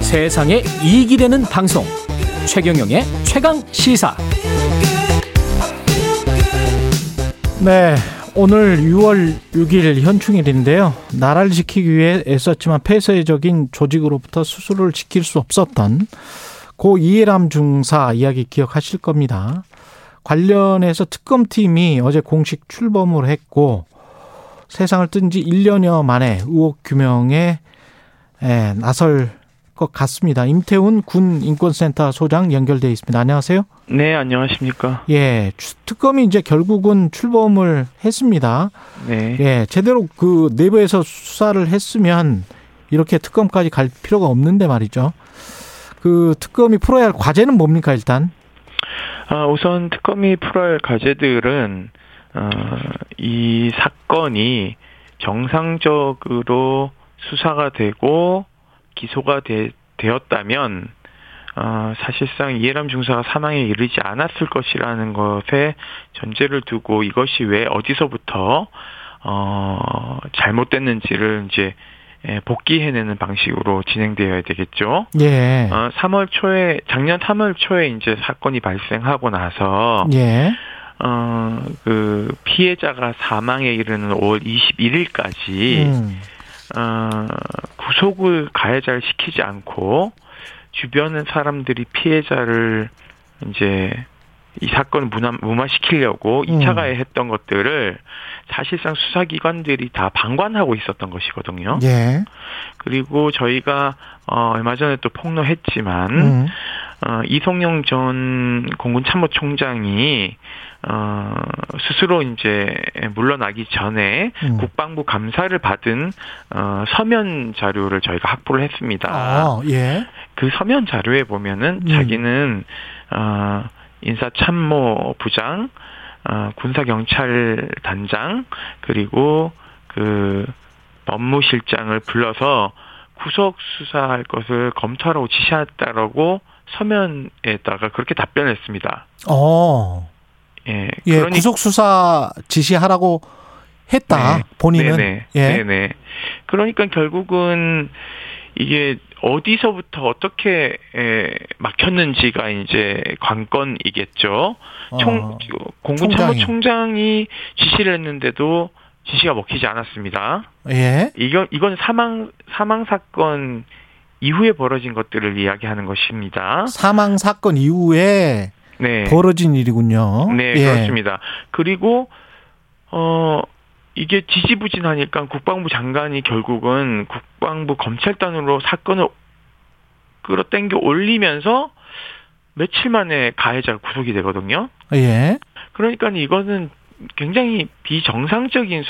세상에 이익이 되는 방송. 최경영의 최강 시사. 네 오늘 6월 6일 현충일인데요. 나라를 지키기 위해 애썼지만 폐쇄적인 조직으로부터 스스로를 지킬 수 없었던 고 이해람 중사 이야기 기억하실 겁니다. 관련해서 특검팀이 어제 공식 출범을 했고 세상을 뜬 지 1년여 만에 의혹 규명에 나설 것 같습니다. 임태훈 군 인권센터 소장 연결돼 있습니다. 안녕하세요. 네, 안녕하십니까. 예, 특검이 이제 결국은 출범을 했습니다. 네. 예, 제대로 그 내부에서 수사를 했으면 이렇게 특검까지 갈 필요가 없는데 말이죠. 그 특검이 풀어야 할 과제는 뭡니까 일단? 아, 우선 특검이 풀어야 할 과제들은 어, 이 사건이 정상적으로 수사가 되고 기소가 되, 되었다면 어, 사실상 이해람 중사가 사망에 이르지 않았을 것이라는 것에 전제를 두고 이것이 왜 어디서부터 어, 잘못됐는지를 이제 예, 복귀해내는 방식으로 진행되어야 되겠죠. 예. 어, 3월 초에 작년 3월 초에 이제 사건이 발생하고 나서 예. 어, 그 피해자가 사망에 이르는 5월 21일까지 음. 어, 구속을 가해자를 시키지 않고 주변의 사람들이 피해자를 이제 이 사건을 무마, 무마시키려고 2차 음. 가해했던 것들을 사실상 수사기관들이 다 방관하고 있었던 것이거든요. 예. 그리고 저희가 어, 얼마 전에 또 폭로했지만 음. 어, 이성용 전 공군 참모총장이 어, 스스로 이제 물러나기 전에 음. 국방부 감사를 받은 어, 서면 자료를 저희가 확보를 했습니다. 아, 예. 그 서면 자료에 보면은 음. 자기는 어, 인사 참모 부장, 어, 군사 경찰 단장 그리고 그 법무실장을 불러서 구속 수사할 것을 검토하라고 지시했다라고 서면에다가 그렇게 답변했습니다. 어. 예. 예 구속 수사 지시하라고 했다. 네. 본인은. 네네. 예. 네네. 그러니까 결국은 이게 어디서부터 어떻게 에, 막혔는지가 이제 관건이겠죠. 총 어, 공군 참모총장이 지시를 했는데도 지시가 먹히지 않았습니다. 예. 이건 이건 사망 사망 사건 이후에 벌어진 것들을 이야기하는 것입니다. 사망 사건 이후에 네. 벌어진 일이군요. 네, 예. 그렇습니다. 그리고 어 이게 지지부진하니까 국방부 장관이 결국은 국방부 검찰단으로 사건을 끌어당겨 올리면서 며칠 만에 가해자가 구속이 되거든요. 예. 그러니까 이거는 굉장히 비정상적인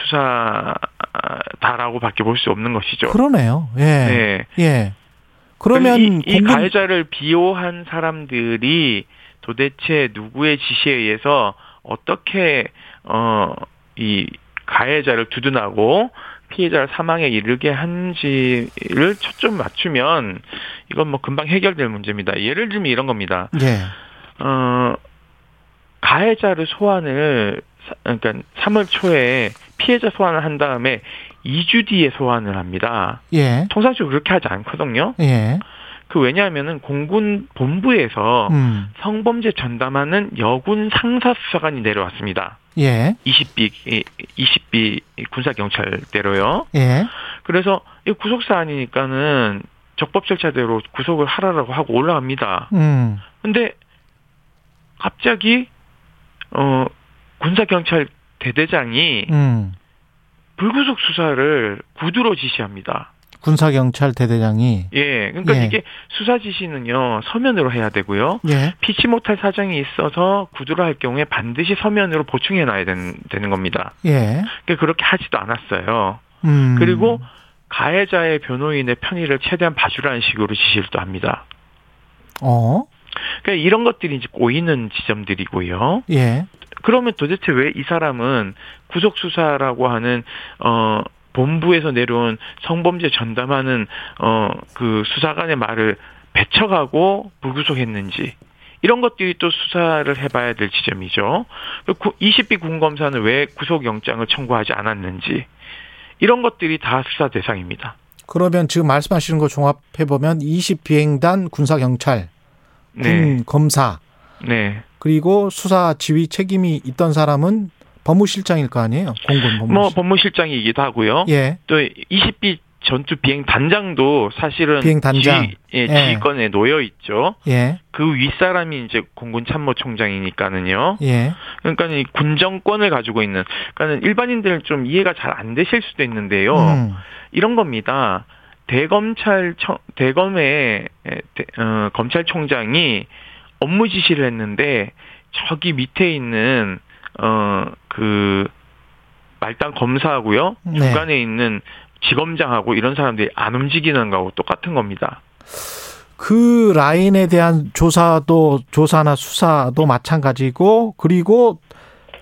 수사다라고밖에 볼 수 없는 것이죠. 그러네요. 예. 네. 예. 그러면 이, 이 공군... 가해자를 비호한 사람들이 도대체 누구의 지시에 의해서 어떻게 어이 가해자를 두둔하고 피해자를 사망에 이르게 한지를 초점 맞추면 이건 뭐 금방 해결될 문제입니다. 예를 들면 이런 겁니다. 예. 어 가해자를 소환을 그러니까 3월 초에 피해자 소환을 한 다음에 2주 뒤에 소환을 합니다. 예. 통상적으로 그렇게 하지 않거든요. 예. 그 왜냐하면은 공군 본부에서 음. 성범죄 전담하는 여군 상사 수사관이 내려왔습니다. 예. 20비 20비 군사 경찰대로요. 예. 그래서 이 구속 사안이니까는 적법 절차대로 구속을 하라라고 하고 올라갑니다. 음. 근데 갑자기 어 군사 경찰 대대장이 음. 불구속 수사를 구두로 지시합니다. 군사경찰 대대장이 예 그러니까 예. 이게 수사 지시는요 서면으로 해야 되고요 예. 피치 못할 사정이 있어서 구두로 할 경우에 반드시 서면으로 보충해 놔야 되는, 되는 겁니다 예 그러니까 그렇게 하지도 않았어요 음. 그리고 가해자의 변호인의 편의를 최대한 봐주라는 식으로 지시를 또 합니다 어 그러니까 이런 것들이 이제 꼬이는 지점들이고요 예 그러면 도대체 왜 이 사람은 구속 수사라고 하는 어 본부에서 내려온 성범죄 전담하는 어 그 수사관의 말을 배척하고 불구속했는지 이런 것들이 또 수사를 해봐야 될 지점이죠. 20B 군검사는 왜 구속영장을 청구하지 않았는지 이런 것들이 다 수사 대상입니다. 그러면 지금 말씀하시는 거 종합해 보면 20비행단 군사경찰 네. 군 검사 네. 그리고 수사 지휘 책임이 있던 사람은 법무실장일 거 아니에요? 공군 법무실. 뭐 법무실장이기도 하고요. 예. 또 20B 전투 비행 단장도 사실은 비행 단장 지, 예, 예. 지휘권에 놓여 있죠. 예. 그 윗사람이 이제 공군 참모총장이니까는요. 예. 그러니까 이 군정권을 가지고 있는 그러니까는 일반인들은 좀 이해가 잘 안 되실 수도 있는데요. 음. 이런 겁니다. 대검찰청 대검의 대, 어, 검찰총장이 업무 지시를 했는데 저기 밑에 있는 어그 말단 검사하고요. 네. 중간에 있는 지검장하고 이런 사람들이 안 움직이는 거하고 똑같은 겁니다. 그 라인에 대한 조사도 조사나 수사도 마찬가지고 그리고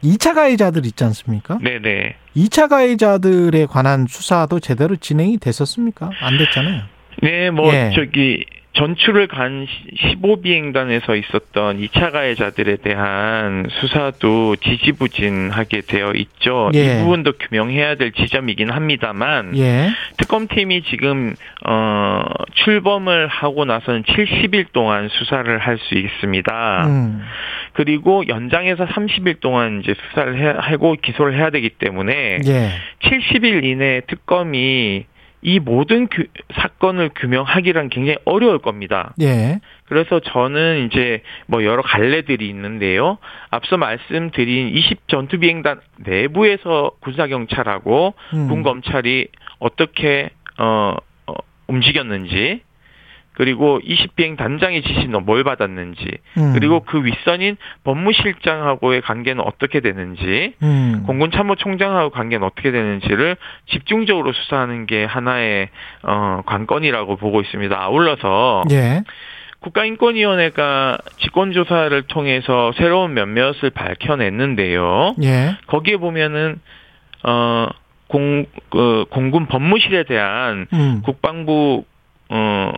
2차 가해자들 있지 않습니까? 네네. 2차 가해자들에 관한 수사도 제대로 진행이 됐었습니까? 안 됐잖아요. 네, 뭐 예. 저기 전출을 간 15비행단에서 있었던 2차 가해자들에 대한 수사도 지지부진하게 되어 있죠. 예. 이 부분도 규명해야 될 지점이긴 합니다만 예. 특검팀이 지금 어 출범을 하고 나서는 70일 동안 수사를 할 수 있습니다. 음. 그리고 연장해서 30일 동안 이제 수사를 해, 하고 기소를 해야 되기 때문에 예. 70일 이내 특검이 이 모든 규, 사건을 규명하기란 굉장히 어려울 겁니다. 예. 그래서 저는 이제 뭐 여러 갈래들이 있는데요. 앞서 말씀드린 20 전투 비행단 내부에서 군사 경찰하고 음. 군 검찰이 어떻게 어, 어 움직였는지 그리고 20비행 단장의 지시는 뭘 받았는지, 음. 그리고 그 윗선인 법무실장하고의 관계는 어떻게 되는지, 음. 공군 참모총장하고 관계는 어떻게 되는지를 집중적으로 수사하는 게 하나의 어 관건이라고 보고 있습니다. 아울러서 예. 국가인권위원회가 직권조사를 통해서 새로운 몇몇을 밝혀냈는데요. 예. 거기에 보면은 어 공, 그, 공군 법무실에 대한 음. 국방부 어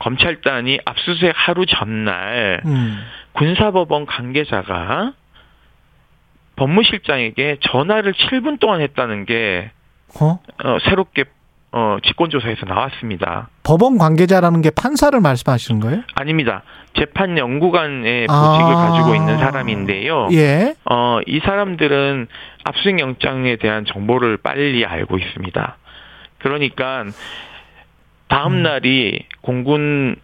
검찰단이 압수수색 하루 전날 음. 군사법원 관계자가 법무실장에게 전화를 7분 동안 했다는 게 어? 어 새롭게 어, 직권조사에서 나왔습니다. 법원 관계자라는 게 판사를 말씀하시는 거예요? 아닙니다. 재판 연구관의 보직을 아. 가지고 있는 사람인데요. 예. 어, 이 사람들은 압수수색 영장에 대한 정보를 빨리 알고 있습니다. 그러니까 다음 음. 날이 공군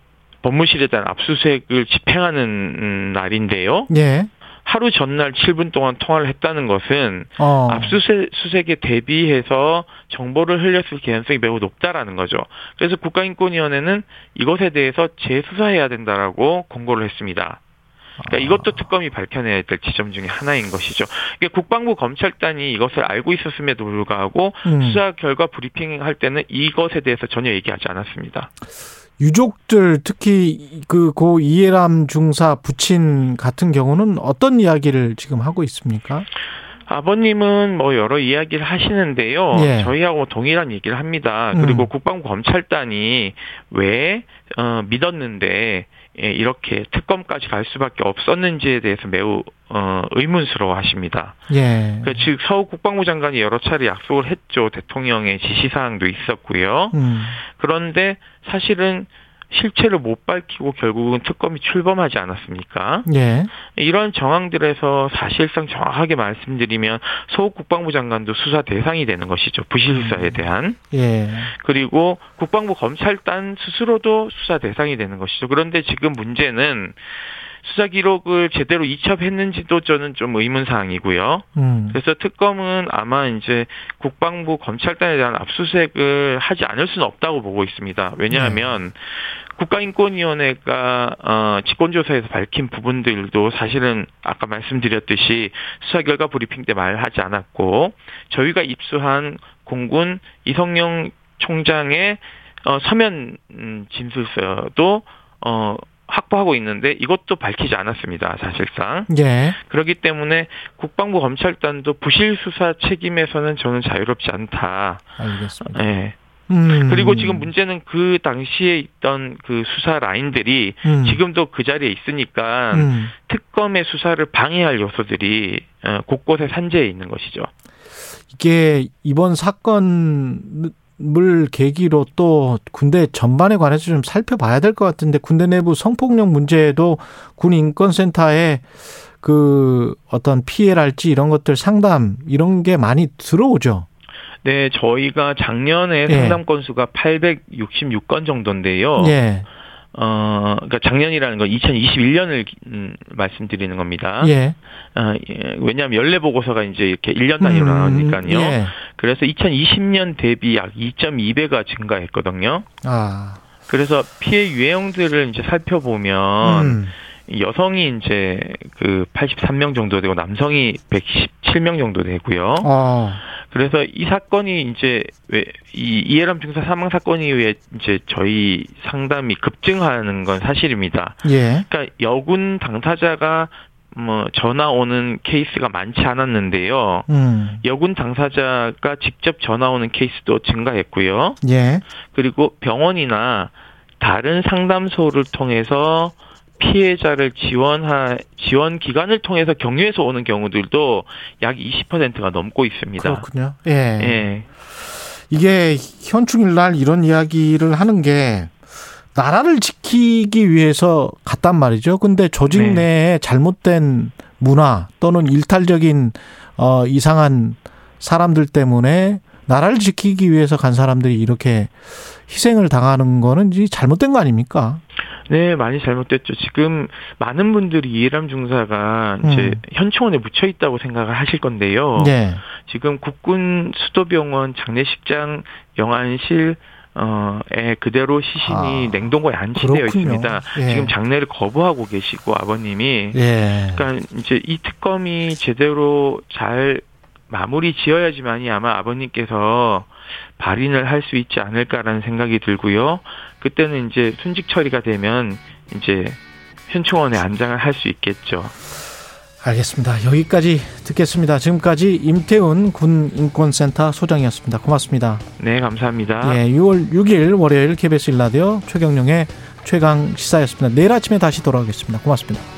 법무실에 대한 압수수색을 집행하는 날인데요. 예. 하루 전날 7분 동안 통화를 했다는 것은 어. 압수수색에 대비해서 정보를 흘렸을 개연성이 매우 높다라는 거죠. 그래서 국가인권위원회는 이것에 대해서 재수사해야 된다라고 공고를 했습니다. 그러니까 이것도 특검이 밝혀내야 될 지점 중에 하나인 것이죠. 그러니까 국방부 검찰단이 이것을 알고 있었음에도 불구하고 음. 수사 결과 브리핑할 때는 이것에 대해서 전혀 얘기하지 않았습니다. 유족들 특히 그 고 이해람 중사 부친 같은 경우는 어떤 이야기를 지금 하고 있습니까? 아버님은 뭐 여러 이야기를 하시는데요. 예. 저희하고 동일한 얘기를 합니다. 그리고 음. 국방부 검찰단이 왜 어, 믿었는데 예, 이렇게 특검까지 갈 수밖에 없었는지에 대해서 매우 어, 의문스러워하십니다. 예. 그, 즉 서욱 국방부 장관이 여러 차례 약속을 했죠. 대통령의 지시 사항도 있었고요. 음. 그런데 사실은 실체를 못 밝히고 결국은 특검이 출범하지 않았습니까? 예. 이런 정황들에서 사실상 정확하게 말씀드리면 소속 국방부 장관도 수사 대상이 되는 것이죠. 부실 수사에 음. 대한. 예. 그리고 국방부 검찰단 스스로도 수사 대상이 되는 것이죠. 그런데 지금 문제는 수사 기록을 제대로 이첩했는지도 저는 좀 의문 사항이고요. 음. 그래서 특검은 아마 이제 국방부 검찰단에 대한 압수수색을 하지 않을 수는 없다고 보고 있습니다. 왜냐하면 네. 국가인권위원회가 어, 직권조사에서 밝힌 부분들도 사실은 아까 말씀드렸듯이 수사 결과 브리핑 때 말하지 않았고 저희가 입수한 공군 이성영 총장의 어, 서면 음, 진술서도 어 확보하고 있는데 이것도 밝히지 않았습니다. 사실상. 예. 그렇기 때문에 국방부 검찰단도 부실 수사 책임에서는 저는 자유롭지 않다. 알겠습니다. 예. 음. 그리고 지금 문제는 그 당시에 있던 그 수사 라인들이 음. 지금도 그 자리에 있으니까 음. 특검의 수사를 방해할 요소들이 어, 곳곳에 산재해 있는 것이죠. 이게 이번 사건 을 계기로 또 군대 전반에 관해서 좀 살펴봐야 될 것 같은데 군대 내부 성폭력 문제에도 군 인권센터에 그 어떤 피해랄지 이런 것들 상담 이런 게 많이 들어오죠. 네, 저희가 작년에 예. 상담 건수가 866건 정도인데요. 예. 어, 그러니까 작년이라는 건 2021년을 음, 말씀드리는 겁니다. 예. 어, 예. 왜냐하면 연례 보고서가 이제 이렇게 1년 단위로 음, 나오니까요. 예. 그래서 2020년 대비 약 2.2배가 증가했거든요. 아. 그래서 피해 유형들을 이제 살펴보면 음. 여성이 이제 그 83명 정도 되고 남성이 117명 정도 되고요. 아. 그래서 이 사건이 이제 왜 이 이해람 중사 사망 사건이 왜 이제 저희 상담이 급증하는 건 사실입니다. 예. 그러니까 여군 당사자가 뭐 전화 오는 케이스가 많지 않았는데요. 음. 여군 당사자가 직접 전화 오는 케이스도 증가했고요. 예. 그리고 병원이나 다른 상담소를 통해서 피해자를 지원하 지원 기관을 통해서 경유해서 오는 경우들도 약 20%가 넘고 있습니다. 그렇군요. 예. 예. 이게 현충일 날 이런 이야기를 하는 게 나라를 지키기 위해서 갔단 말이죠. 근데 조직 네. 내에 잘못된 문화 또는 일탈적인 어 이상한 사람들 때문에 나라를 지키기 위해서 간 사람들이 이렇게 희생을 당하는 거는 잘못된 거 아닙니까? 네, 많이 잘못됐죠. 지금 많은 분들이 이해람 중사가 이제 음. 현충원에 묻혀 있다고 생각을 하실 건데요. 네. 지금 국군 수도병원 장례식장 영안실 어에 그대로 시신이 아, 냉동고에 안치되어. 있습니다. 예. 지금 장례를 거부하고 계시고 아버님이 예. 그러니까 이제 이 특검이 제대로 잘 마무리 지어야지만이 아마 아버님께서 발인을 할 수 있지 않을까라는 생각이 들고요. 그때는 이제 순직 처리가 되면 이제 현충원에 안장을 할 수 있겠죠. 알겠습니다. 여기까지 듣겠습니다. 지금까지 임태훈 군 인권센터 소장이었습니다. 고맙습니다. 네, 감사합니다. 예, 6월 6일 월요일 KBS 일라디오 최경령의 최강 시사였습니다. 내일 아침에 다시 돌아오겠습니다. 고맙습니다.